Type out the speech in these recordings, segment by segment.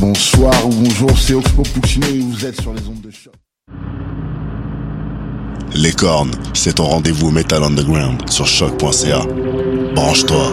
Bonsoir ou bonjour, c'est Oxpo Puccino et vous êtes sur les ondes de choc. Les cornes, c'est ton rendez-vous Metal Underground sur choc.ca. Branche-toi.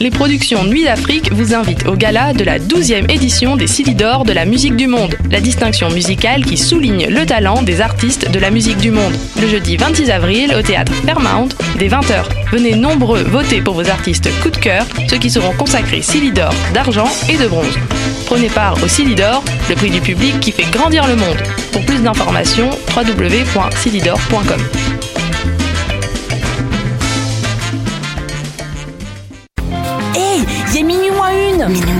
Les productions Nuit d'Afrique vous invitent au gala de la 12e édition des Silly d'Or de la musique du monde, la distinction musicale qui souligne le talent des artistes de la musique du monde. Le jeudi 26 avril au théâtre Fairmount, dès 20h. Venez nombreux voter pour vos artistes coup de cœur, ceux qui seront consacrés Silly d'Or, d'argent et de bronze. Prenez part au Silly d'Or, le prix du public qui fait grandir le monde. Pour plus d'informations, www.silidor.com.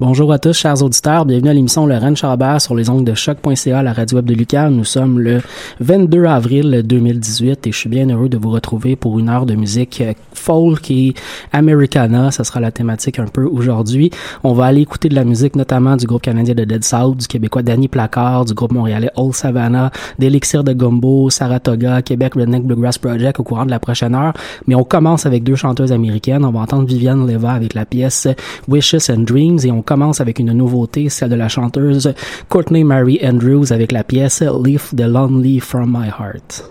Bonjour à tous, chers auditeurs. Bienvenue à l'émission Le Rennes Chabert sur les ongles de choc.ca, la radio web de Lucas. Nous sommes le 22 avril 2018 et je suis bien heureux de vous retrouver pour une heure de musique folk et americana. Ça sera la thématique un peu aujourd'hui. On va aller écouter de la musique notamment du groupe canadien de Dead South, du québécois Danny Placard, du groupe montréalais Old Savannah, d'Elixir de Gumbo, Saratoga, Québec Redneck Bluegrass Project au courant de la prochaine heure. Mais on commence avec deux chanteuses américaines. On va entendre Viviane Leva avec la pièce Wishes and Dreams et on commence avec une nouveauté, celle de la chanteuse Courtney Mary Andrews avec la pièce Leave the Lonely from My Heart.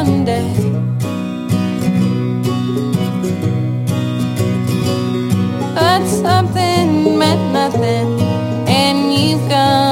Sunday. But something meant nothing, and you've gone.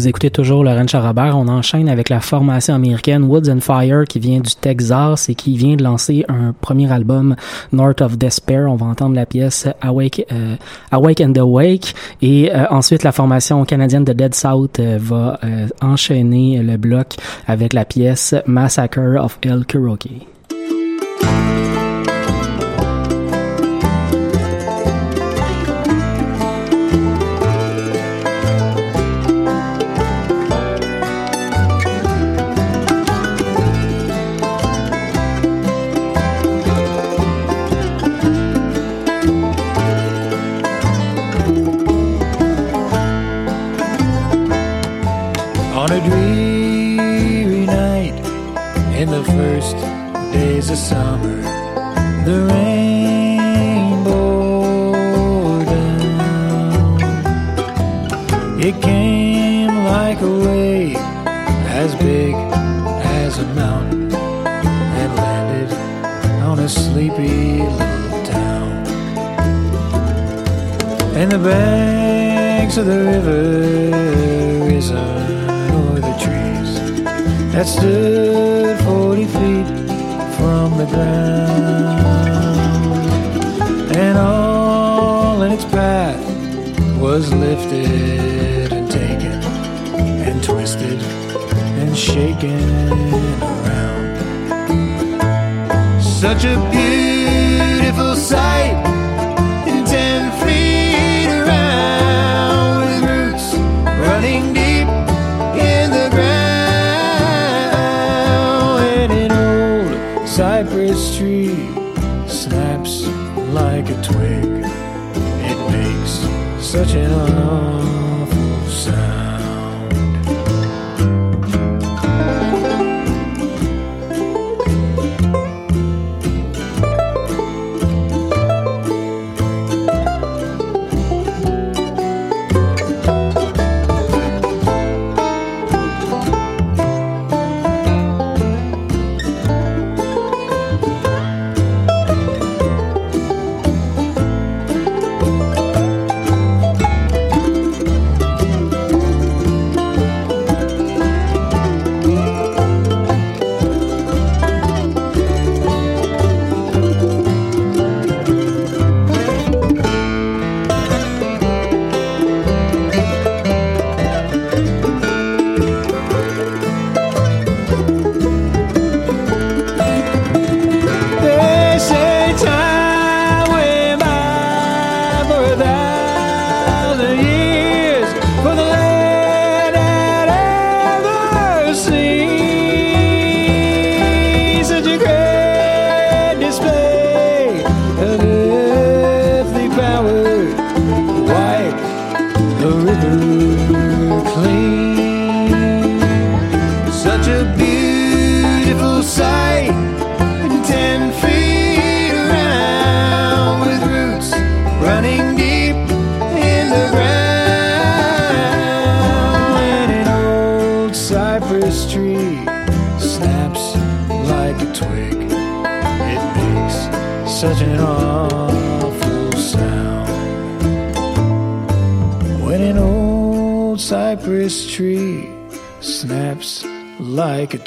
Vous écoutez toujours Laurent Charabert. On enchaîne avec la formation américaine Woods and Fire qui vient du Texas et qui vient de lancer un premier album North of Despair. On va entendre la pièce Awake, euh, Awake and Awake. Et euh, ensuite, la formation canadienne de Dead South euh, va enchaîner le bloc avec la pièce Massacre of El Kuroki.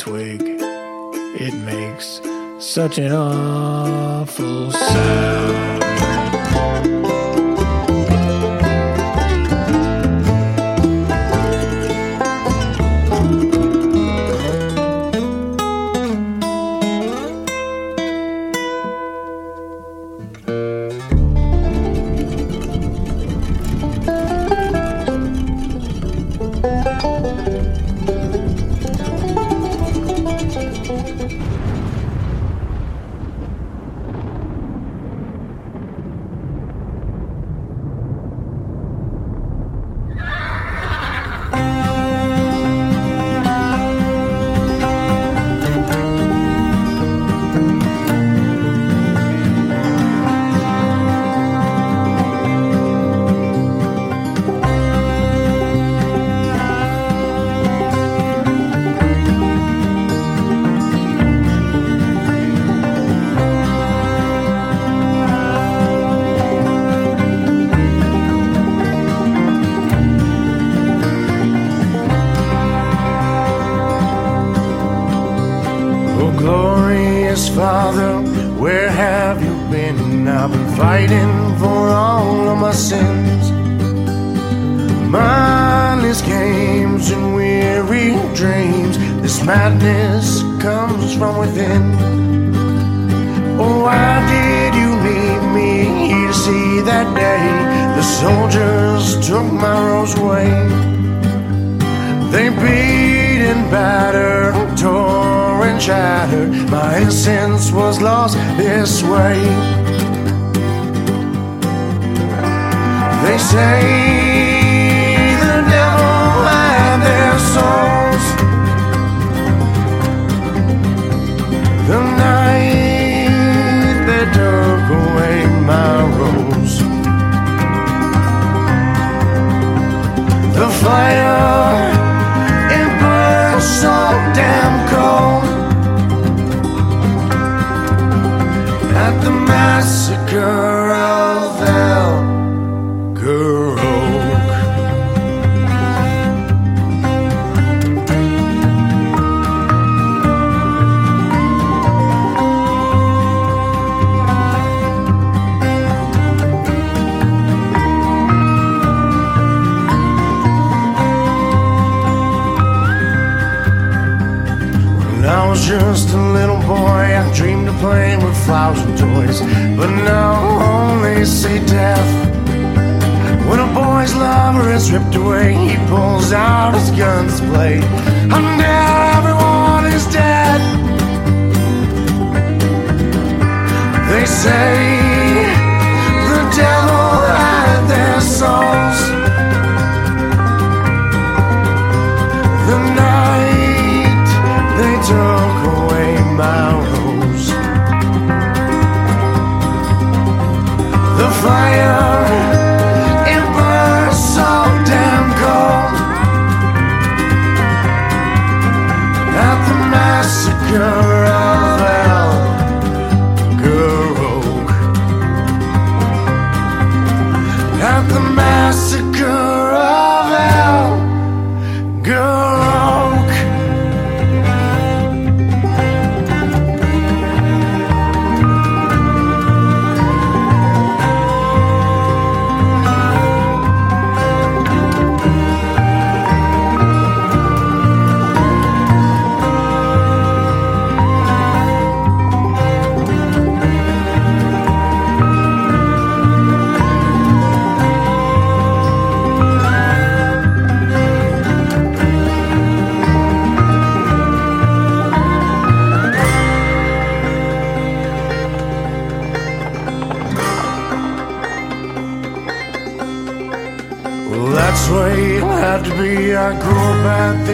Twig, it makes such an awful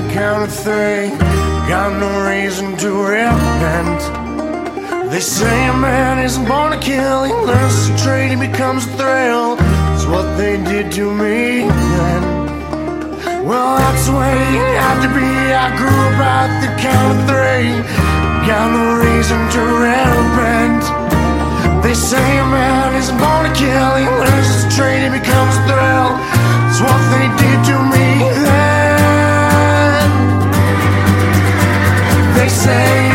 the count of three. Got no reason to repent. They say a man isn't born to kill, he learns to trade, he becomes a thrill. It's what they did to me then. Well, that's the way it had to be. I grew up at the count of three. Got no reason to repent. They say a man isn't born to kill, he learns to trade, he becomes a thrill. It's what they did to me say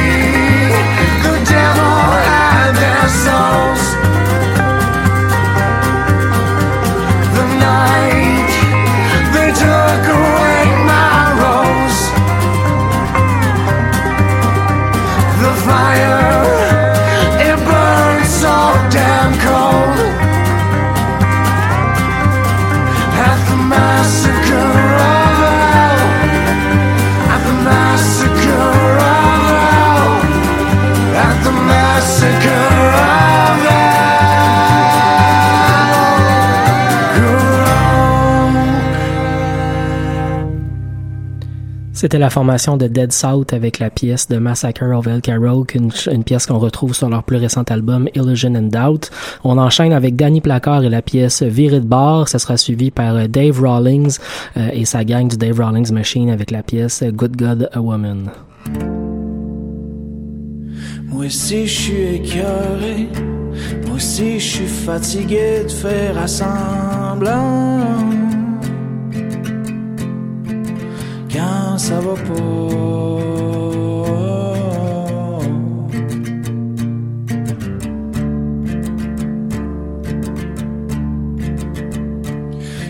the devil had their souls. C'était la formation de Dead South avec la pièce de Massacre of El Carol, une, pièce qu'on retrouve sur leur plus récent album Illusion and Doubt. On enchaîne avec Danny Placard et la pièce Viré de bord. Ça sera suivi par euh, Dave Rawlings euh, et sa gang du Dave Rawlings Machine avec la pièce Good God a Woman. Moi aussi je suis écœuré, moi aussi je suis fatigué de faire assemblant. Ça.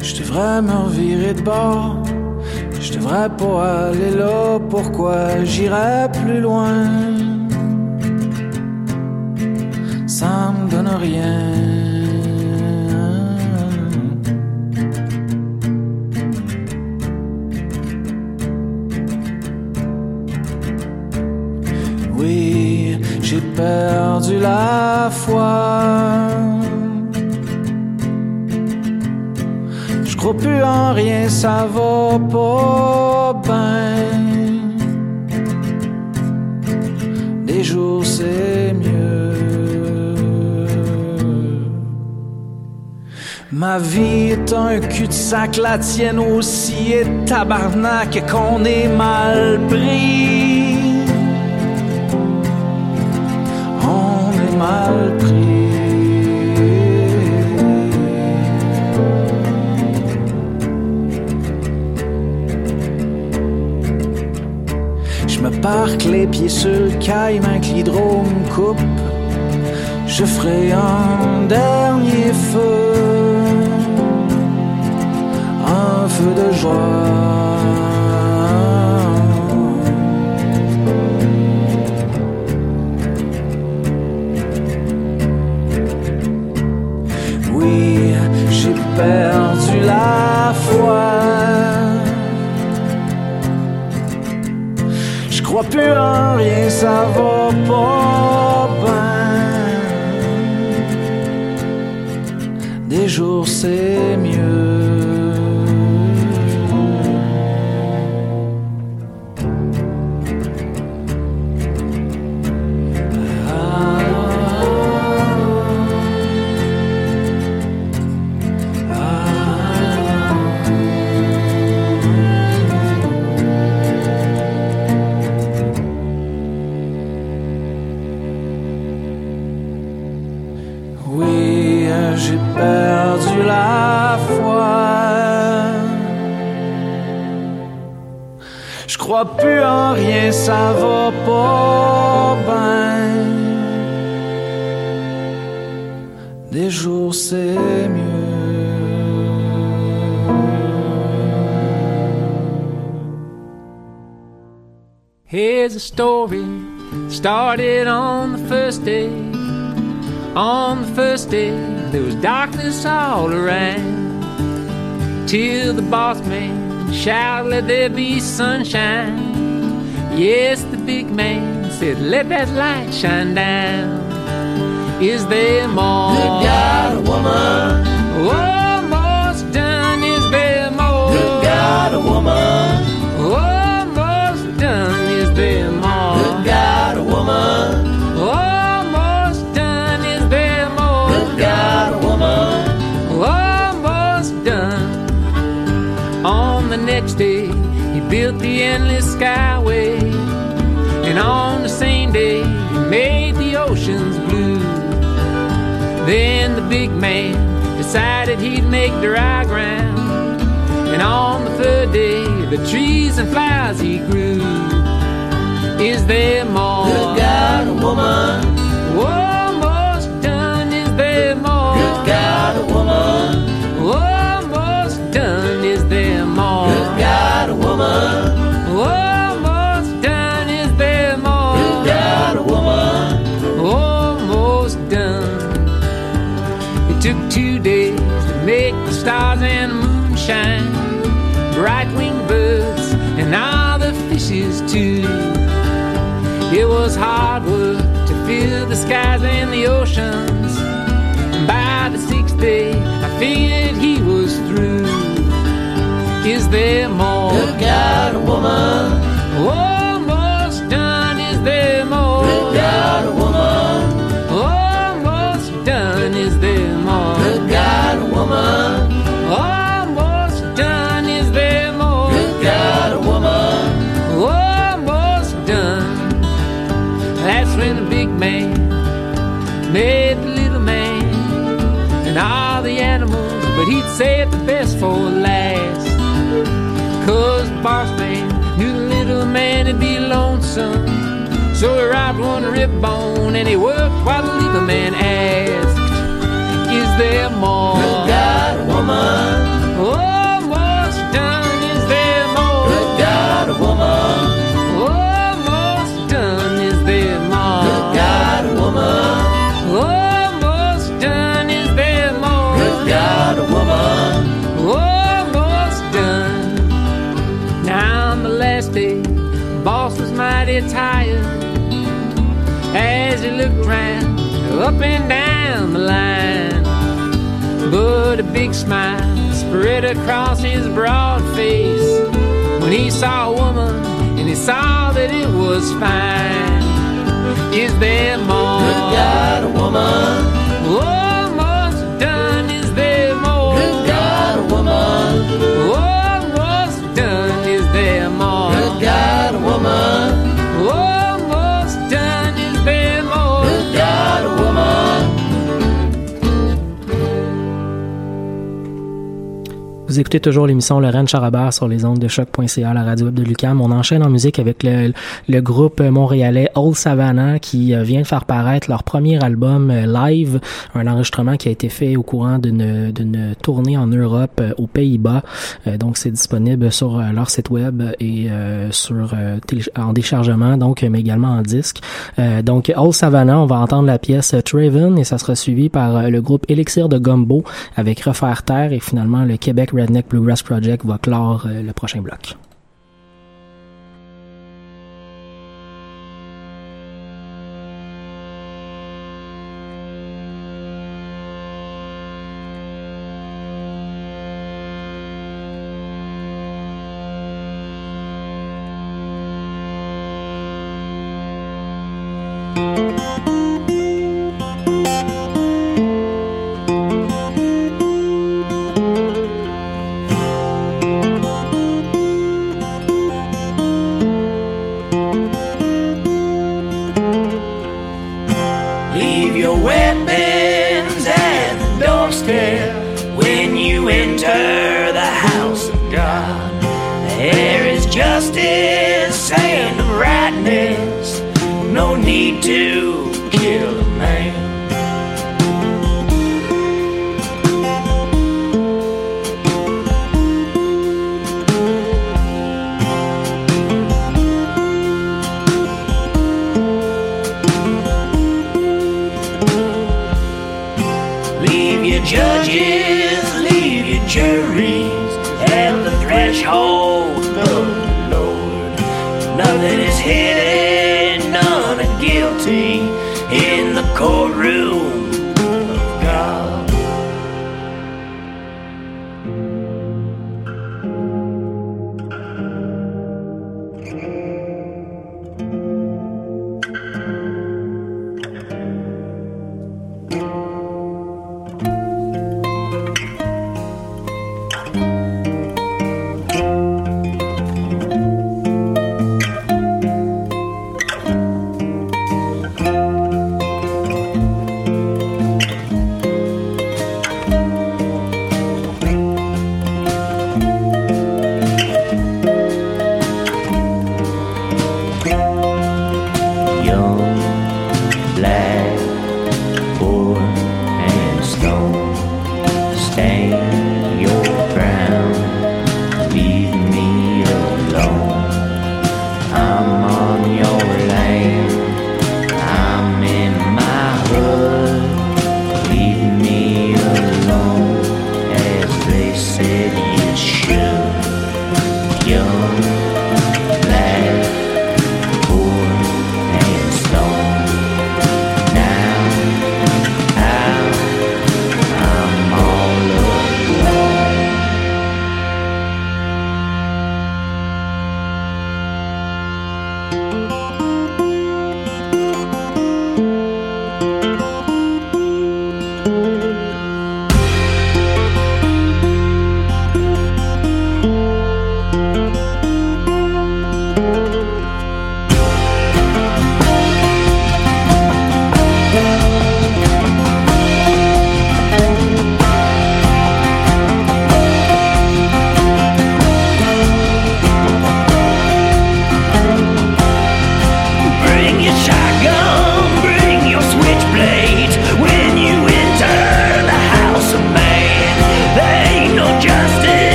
Je devrais me revirer de bord. Je devrais pas aller là, pourquoi j'irais plus loin? Ça me donne rien. Perdu la foi. Je crois plus en rien, ça va pas bien. Des jours c'est mieux. Ma vie est un cul-de-sac, la tienne aussi est tabarnak qu'on est mal pris. Mal pris. Je me parque les pieds sur le un l'hydrome coupe. Je ferai un dernier feu, un feu de joie. Rien, ça started on the first day. On the first day, there was darkness all around. Till the boss man shouted, Let there be sunshine. Yes, the big man said, Let that light shine down. Is there more? Good God, a woman. Almost done is Good God, woman. Almost done. On the next day, he built the endless skyway. And on the same day, he made the oceans blue. Then the big man decided he'd make dry ground. And on the third day, the trees and flowers he grew. Is there more? Good God, woman. Skies and the oceans. By the sixth day, I figured he was through. Is there more? Good God, woman. But he'd save the best for last. Cause the boss man knew the little man would be lonesome. So he wrapped one rib bone and he worked while the little man asked, Is there more? Good God, a woman. Almost tired as he looked round up and down the line. But a big smile spread across his broad face when he saw a woman and he saw that it was fine. Is there more? Good God, a woman. Écoutez toujours l'émission Lorraine Charabert sur les ondes de choc.ca, la radio web de Lucam. On enchaîne en musique avec le, groupe montréalais Old Savannah qui euh, vient de faire paraître leur premier album euh, live, un enregistrement qui a été fait au courant d'une tournée en Europe, euh, aux Pays-Bas. Donc c'est disponible sur leur site web et sur en déchargement, donc mais également en disque. Donc Old Savannah, on va entendre la pièce Traven et ça sera suivi par le groupe Elixir de Gumbo avec Refaire Terre et finalement le Québec Redneck Bluegrass Project va clore euh, le prochain bloc.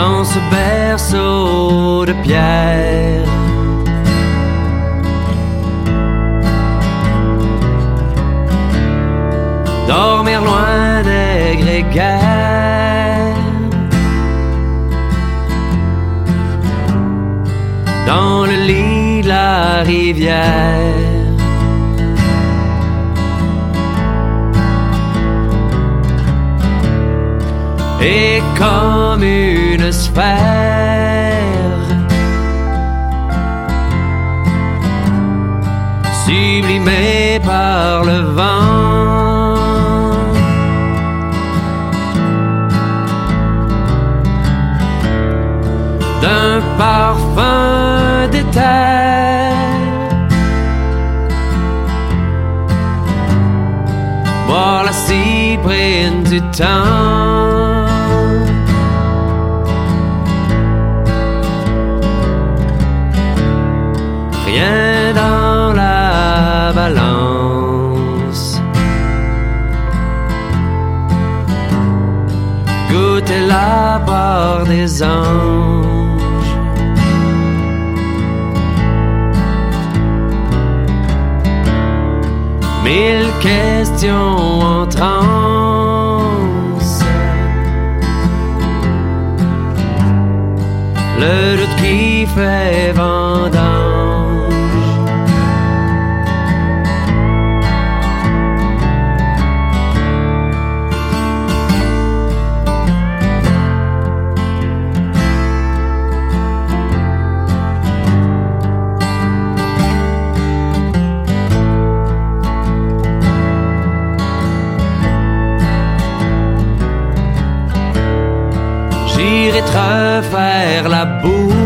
Dans ce berceau de pierre. Dormir loin des grégaires. Dans le lit de la rivière. et comme une sphère. Sublimée par le vent. D'un parfum d'éther. Boire la cyprine du temps. Mille questions en transe. Le doute qui fait vendange. Refaire la bourre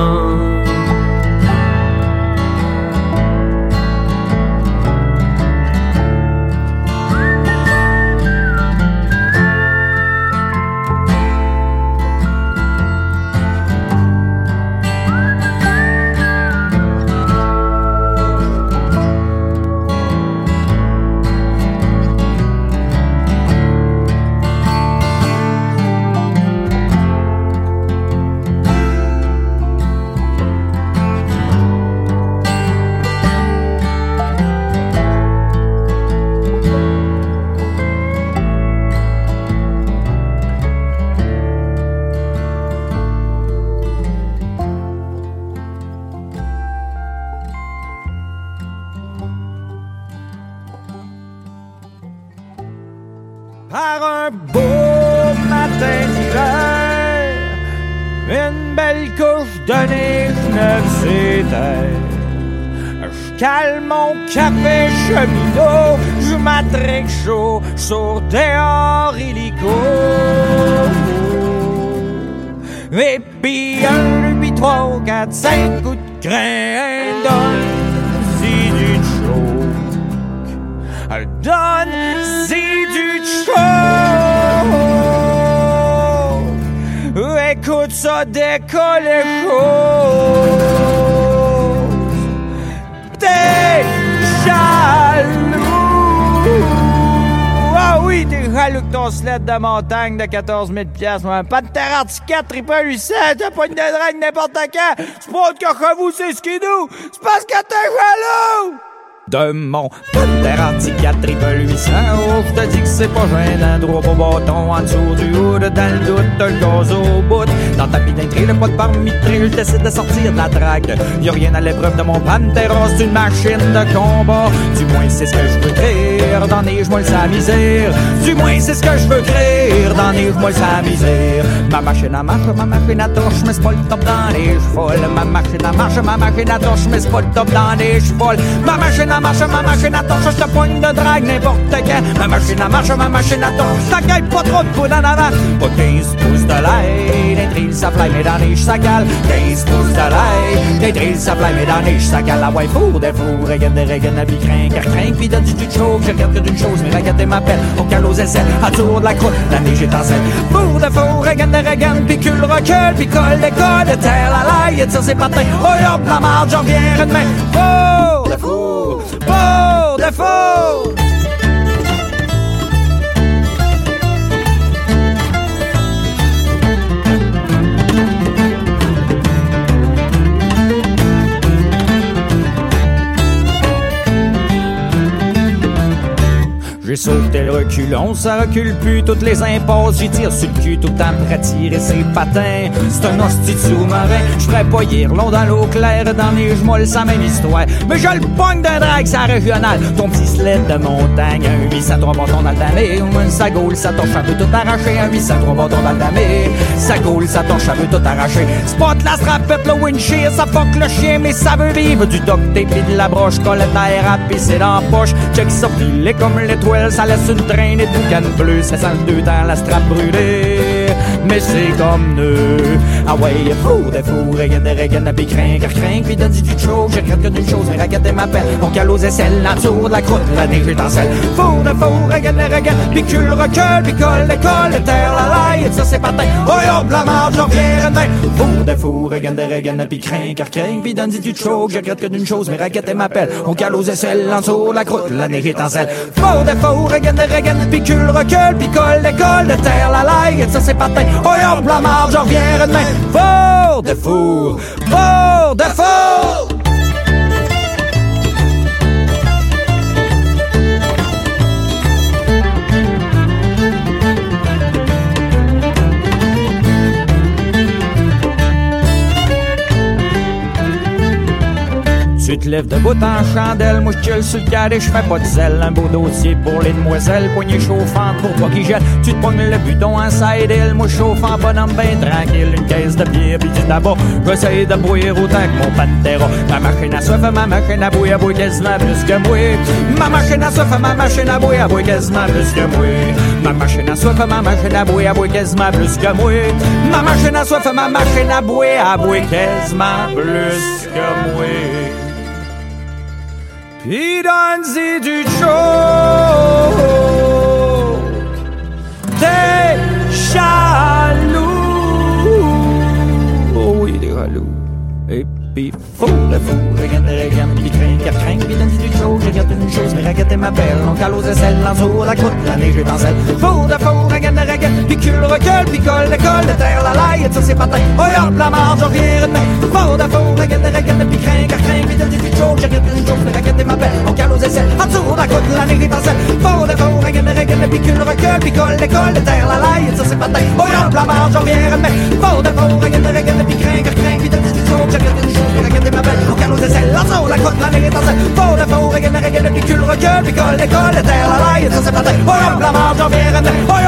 temps. Montagne de 14 000 piastres, moi. Pas de terre articulate, triple 800, t'as pas une de drague n'importe quand. C'est pas que vous, c'est ce qui nous. C'est parce que t'es jaloux! De mon Panther Anti-4 triple 800 Oh, je te dis que c'est pas gênant. Droit au bâton en dessous du hood Dans le doute, t'as le gaz au bout. Dans ta bidinterie, le pas de barmitré Je décide de sortir de la drague. Y'a rien à l'épreuve de mon Pantera C'est une machine de combat. Du moins c'est ce que je veux créer Dans les moi sa misère. Du moins c'est ce que je veux créer Dans les moi sa misère. Ma machine à marche, ma machine à torche Mais c'est pas le top dans les chevaux. Ma machine à marche, ma machine à torche Mais c'est pas le top dans les chevaux. Ma machine à marche, ma machine à torche, je te poigne de drague n'importe quand. Ma machine à marche, ma machine à torche, ça gagne pas trop de poudre en avant. Pas 15 pouces de lait, des trilles, ça fly, mais dans les ça cale. 15 pouces de lait, des trilles, ça fly, mais dans les ça cale. La ouais, four, des fours, regarde des regarde, la craint, car craint, puis donne du chaud. Je regarde que d'une chose, mais regarde m'appelle. On cale aux aisselles, à tour de la croûte, la neige est en selle. Four, des fours, regarde des regarde, puis cul recule, puis colle, décolle, de terre, la laille, tire ses patins. Oh, hop, la marde, j'en reviens demain. Four, des fours, pour défaut. J'ai sauté le reculon, ça recule plus toutes les impasses. J'y tire sur le cul tout le temps pour attirer ses patins. C'est un hostie sous-marin, j'ferais pas hier long dans l'eau claire, dans les gemolles, sa même histoire. Mais je le pogne d'un drag, ça régional. Ton petit sled de montagne, un 803 bâtons dans le damé. Sa gaule, ça torche, ça veut tout arracher. Un 803 bâtons dans le damé. Sa gaule, ça torche, ça veut tout arracher. Spot la strapette, le windshield, ça fuck le chien, mais ça veut vivre. Du duct tape et de la broche, colle à pisser dans la poche. Check ça filé comme l'étoile ça laisse une traînée de boucan bleu, ça sent deux dans la strap brûlée. Mais c'est comme nous. Ah ouais, y'a fou, des fous, regarde des des craint, car craint, puis donne du chaud. J'ai que d'une chose, mais regarde m'appelle. On cale aux aisselles, en dessous de la croûte, la neige est en selle. Fou, des fous, regarde des regarde, puis cul recule, puis colle, colle, terre, la laille, ça c'est patin. Oh hop, la marge, j'en reviens demain. Fou, des fous, regarde des regarde, puis car craint, puis donne du chaud. J'ai que d'une chose, mais regarde m'appelle. On cale aux aisselles, en dessous de la croûte, la neige est en selle. Fou, des fous, regarde, regarde, puis cul recule, puis colle, colle, de terre, la laille, ça c'est patin. La marge, j'en reviens demain. Fort de four, fort de four. Te lèves debout en chandelle, moi je sur le carré, je fais pas de sel. Un beau dossier pour les demoiselles, poignée chauffante pour pas qu'ils jettent. Tu te pognes le buton en side hill, moi chauffant bonhomme ben tranquille. Une caisse de bière pis du tabac, j'essaie de boire autant que mon pantera. Ma machine à soif, ma machine à bouillir, boit quasiment plus que moi. Ma machine à soif, ma machine à bouillir, boit quasiment plus que moi. Ma machine à soif, ma machine à bouillir, boit quasiment plus que moi. Ma machine à soif, ma machine à bouillir, boit quasiment plus que moi. Puis donne-y du chaud. T'es jaloux. Oh oui, t'es jaloux. Et puis fou, le fou, regarde, regarde, puis craint, car craint, puis donne-y du chaud. Je regarde une chose, mais regarde ma belle. On cale aux aisselles, en dessous la croûte, la neige est en selle. Fou, de fou, regarde, regarde, puis cul recule, puis colle, colle, de terre, la laille, et ça c'est patin. Oh hop, la marge, on vient demain. Fou, de fou, regarde, regarde, puis craint, car craint, puis donne-y du chaud. Je regarde une chose, mais regarde ma belle. On cale aux aisselles, en dessous la croûte, la neige est en selle. Fou, de fou, regarde, regarde, puis cul recule, puis colle, colle, de terre, la laille, et ça c'est patin. Oh hop, la marge, on vient demain. Fou, de fou, regarde, regarde, puis craint, en dessous la croûte, la neige est en selle. Fou, de fou, regarde, regarde, puis cul recule, puis colle, colle, de terre, la laille, et ça c'est patin. Oh hop, la marge, on vient demain. Oh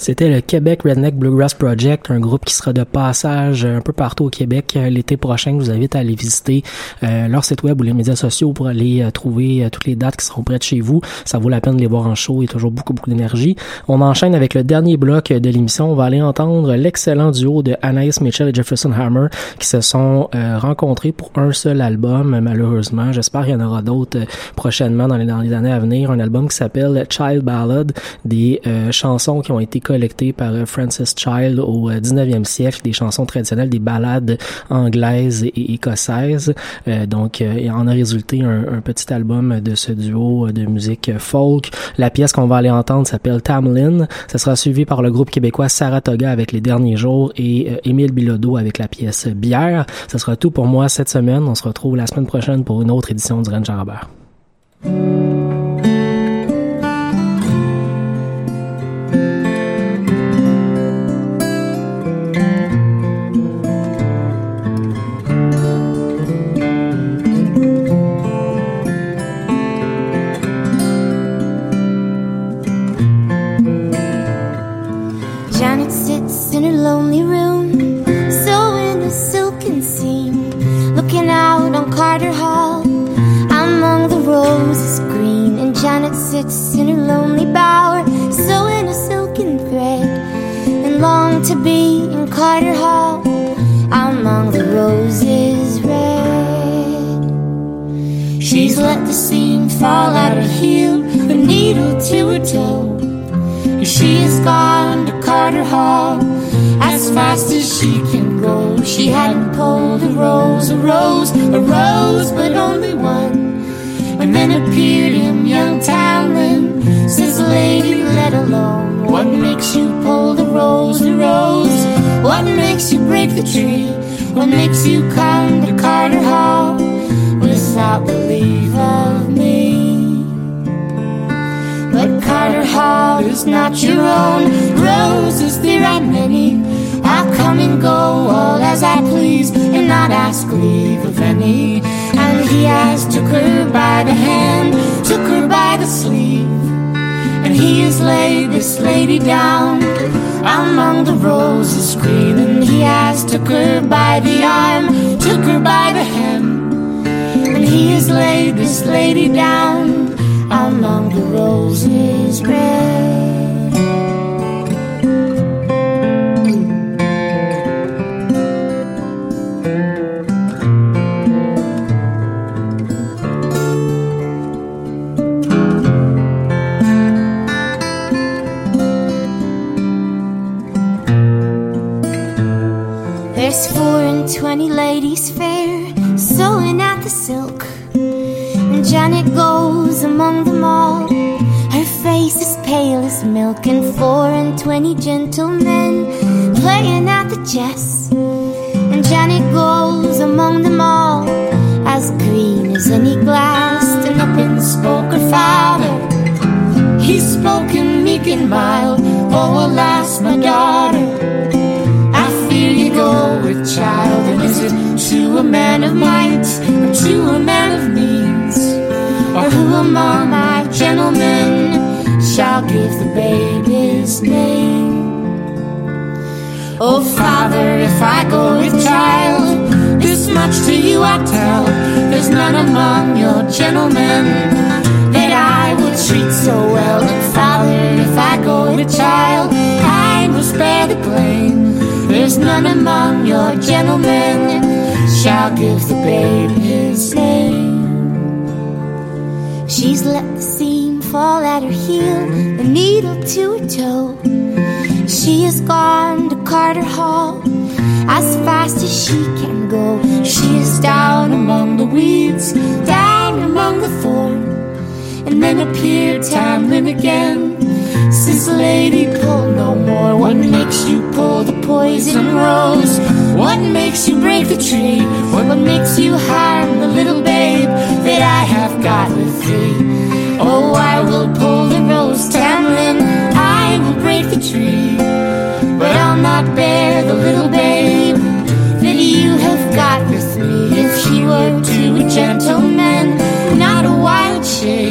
C'était le Québec Redneck Bluegrass Project, un groupe qui sera de passage un peu partout au Québec euh, l'été prochain. Je vous invite à aller visiter euh, leur site web ou les médias sociaux pour aller euh, trouver toutes les dates qui seront près de chez vous. Ça vaut la peine de les voir en show. Il y a toujours beaucoup, beaucoup d'énergie. On enchaîne avec le dernier bloc de l'émission. On va aller entendre l'excellent duo de Anaïs Mitchell et Jefferson Hammer qui se sont rencontrés pour un seul album, malheureusement. J'espère qu'il y en aura d'autres prochainement dans les, dans les années à venir. Un album qui s'appelle Child Ballad, des chansons qui ont été collectées par euh, Francis Child au 19e euh, siècle, des chansons traditionnelles, des ballades anglaises et écossaises. Euh, donc, il en a résulté un, petit album de ce duo de musique folk. La pièce qu'on va aller entendre s'appelle Tamlin. Ça sera suivi par le groupe québécois Saratoga avec Les Derniers Jours et Émile Bilodeau avec la pièce Bière. Ce sera tout pour moi cette semaine. On se retrouve la semaine prochaine pour une autre édition du Rennes Robert. Carter Hall. Among the roses green, and Janet sits in her lonely bower, sewing a silken thread, and long to be in Carter Hall. Among the roses red. She's let the seam fall at her heel, the needle to her toe, and she has gone to Carter Hall as fast as she can go. She hadn't pulled a rose, a rose, a rose, but only one. And then appeared him, young Talon. Says, lady, let alone. What makes you pull the rose, the rose? What makes you break the tree? What makes you come to Carter Hall without the leave of me? But Carter Hall is not your own. Roses, there are many. I'll come and go all as I please and not ask leave of any. And he has took her by the hand, took her by the sleeve. And he has laid this lady down among the roses green. And he has took her by the arm, took her by the hem. And he has laid this lady down among the roses red. There's four and twenty ladies fair sewing at the silk. And Janet goes among them all. Her face is pale as milk, and four and twenty gentlemen playing at the chess. And Janet goes among them all, as green as any glass. And up and spoke her father. He spoke in meek and mild. Oh, alas, my daughter go with child? And is it to a man of might or to a man of means? Or who among my gentlemen shall give the baby's name? Oh, Father, if I go with child, this much to you I tell. There's none among your gentlemen that I would treat so well. And Father, if I go with child, I must bear the. There's none among your gentlemen shall give the babe his name. She's let the seam fall at her heel, the needle to her toe. She has gone to Carter Hall as fast as she can go. She is down among the weeds, down among the thorn, and then appeared Tamlin again Says lady, pull no more. What makes you pull the poison rose? What makes you break the tree? What makes you harm the little babe that I have got with thee? Oh, I will pull the rose, Tamlin. I will break the tree, but I'll not bear the little babe that you have got with me. If he were to a gentleman, not a wild shade.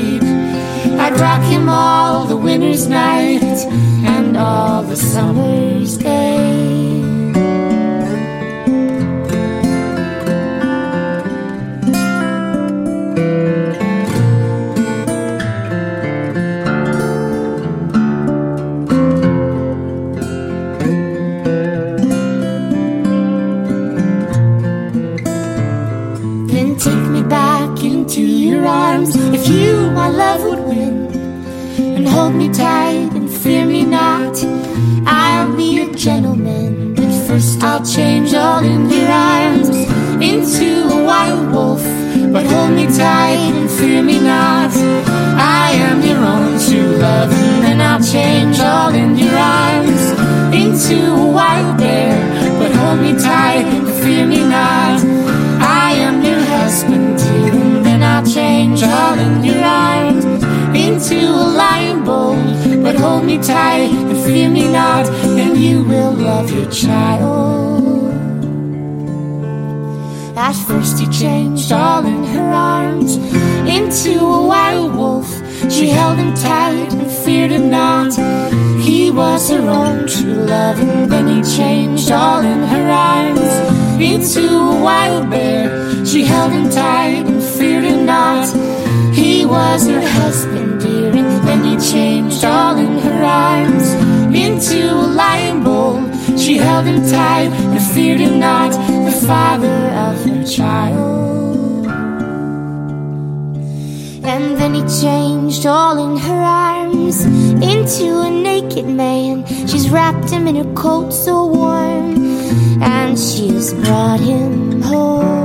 I'd rock him all the winter's nights and all the summer's days. If you my love, would win. And hold me tight and fear me not. I'll be a gentleman, but first I'll change all in your arms into a wild wolf. But hold me tight and fear me not. I am your own true love, and then I'll change all in your arms into a wild bear. But hold me tight and fear me not. I am your husband, dear, and then I'll change all in your arms into a lion bold. But hold me tight and fear me not, and you will love your child. At first, he changed all in her arms into a wild wolf. She held him tight and feared him not. He was her own true love, and then he changed all in her arms into a wild bear. She held him tight and feared him not. He was her husband, changed all in her arms into a lion bull. She held him tight and feared him not, the father of her child. And then he changed all in her arms into a naked man. She's wrapped him in a coat so warm, and she's brought him home.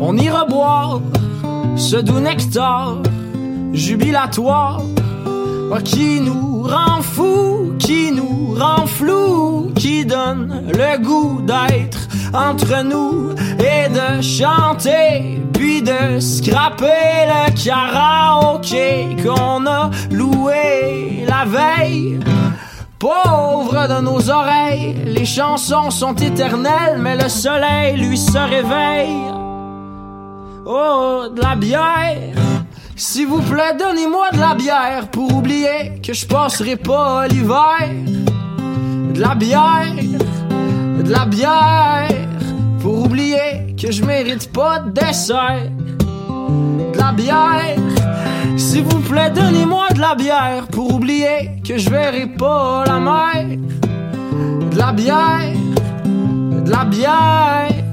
On ira boire ce doux nectar jubilatoire qui nous rend fou, qui nous rend flou, qui donne le goût d'être entre nous et de chanter, puis de scraper le karaoké qu'on a loué la veille. Pauvre de nos oreilles, les chansons sont éternelles, mais le soleil lui se réveille. Oh, de la bière. S'il vous plaît, donnez-moi de la bière pour oublier que je passerai pas l'hiver. De la bière, de la bière pour oublier que je mérite pas de dessert. De la bière. S'il vous plaît, donnez-moi de la bière pour oublier que je verrai pas la mer. De la bière, de la bière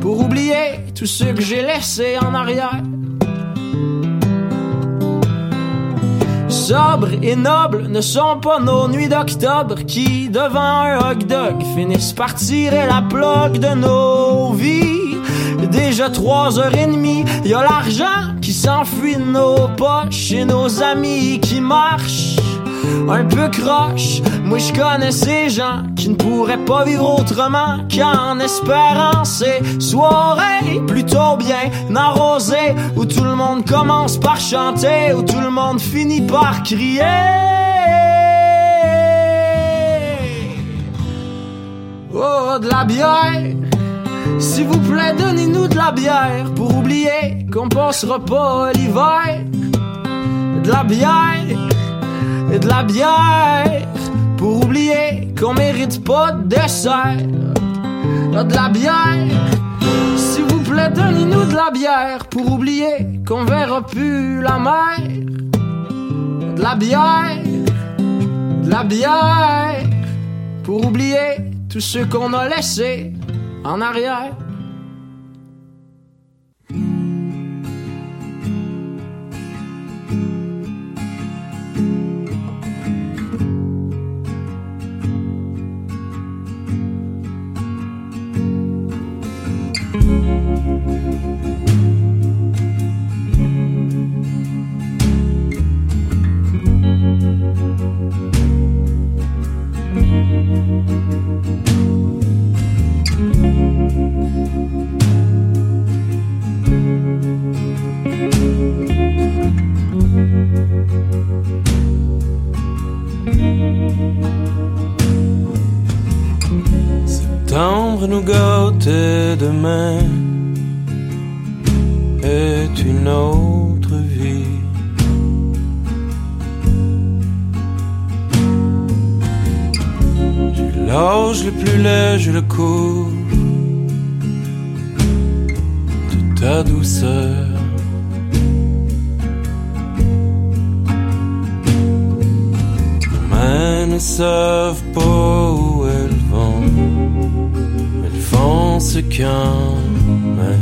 pour oublier tout ce que j'ai laissé en arrière. Sobre et nobles ne sont pas nos nuits d'octobre qui, devant un hot dog, finissent par tirer la plug de nos vies. Déjà trois heures et demie, y a l'argent qui s'enfuit de nos poches et nos amis qui marchent un peu croche. Moi je connais ces gens qui ne pourraient pas vivre autrement qu'en espérant ces soirées plutôt bien arrosées où tout le monde commence par chanter, où tout le monde finit par crier. Oh, de la bière. S'il vous plaît, donnez-nous de la bière pour oublier qu'on passera pas l'hiver. De la bière, et de la bière pour oublier qu'on mérite pas de dessert. De la bière, s'il vous plaît, donnez-nous de la bière pour oublier qu'on verra plus la mer. De la bière, de la bière pour oublier tout ce qu'on a laissé en arrière. Nous gâte demain est une autre vie. L'âge le plus laid, je le couvre de ta douceur. Ne savent pas où ce qu'un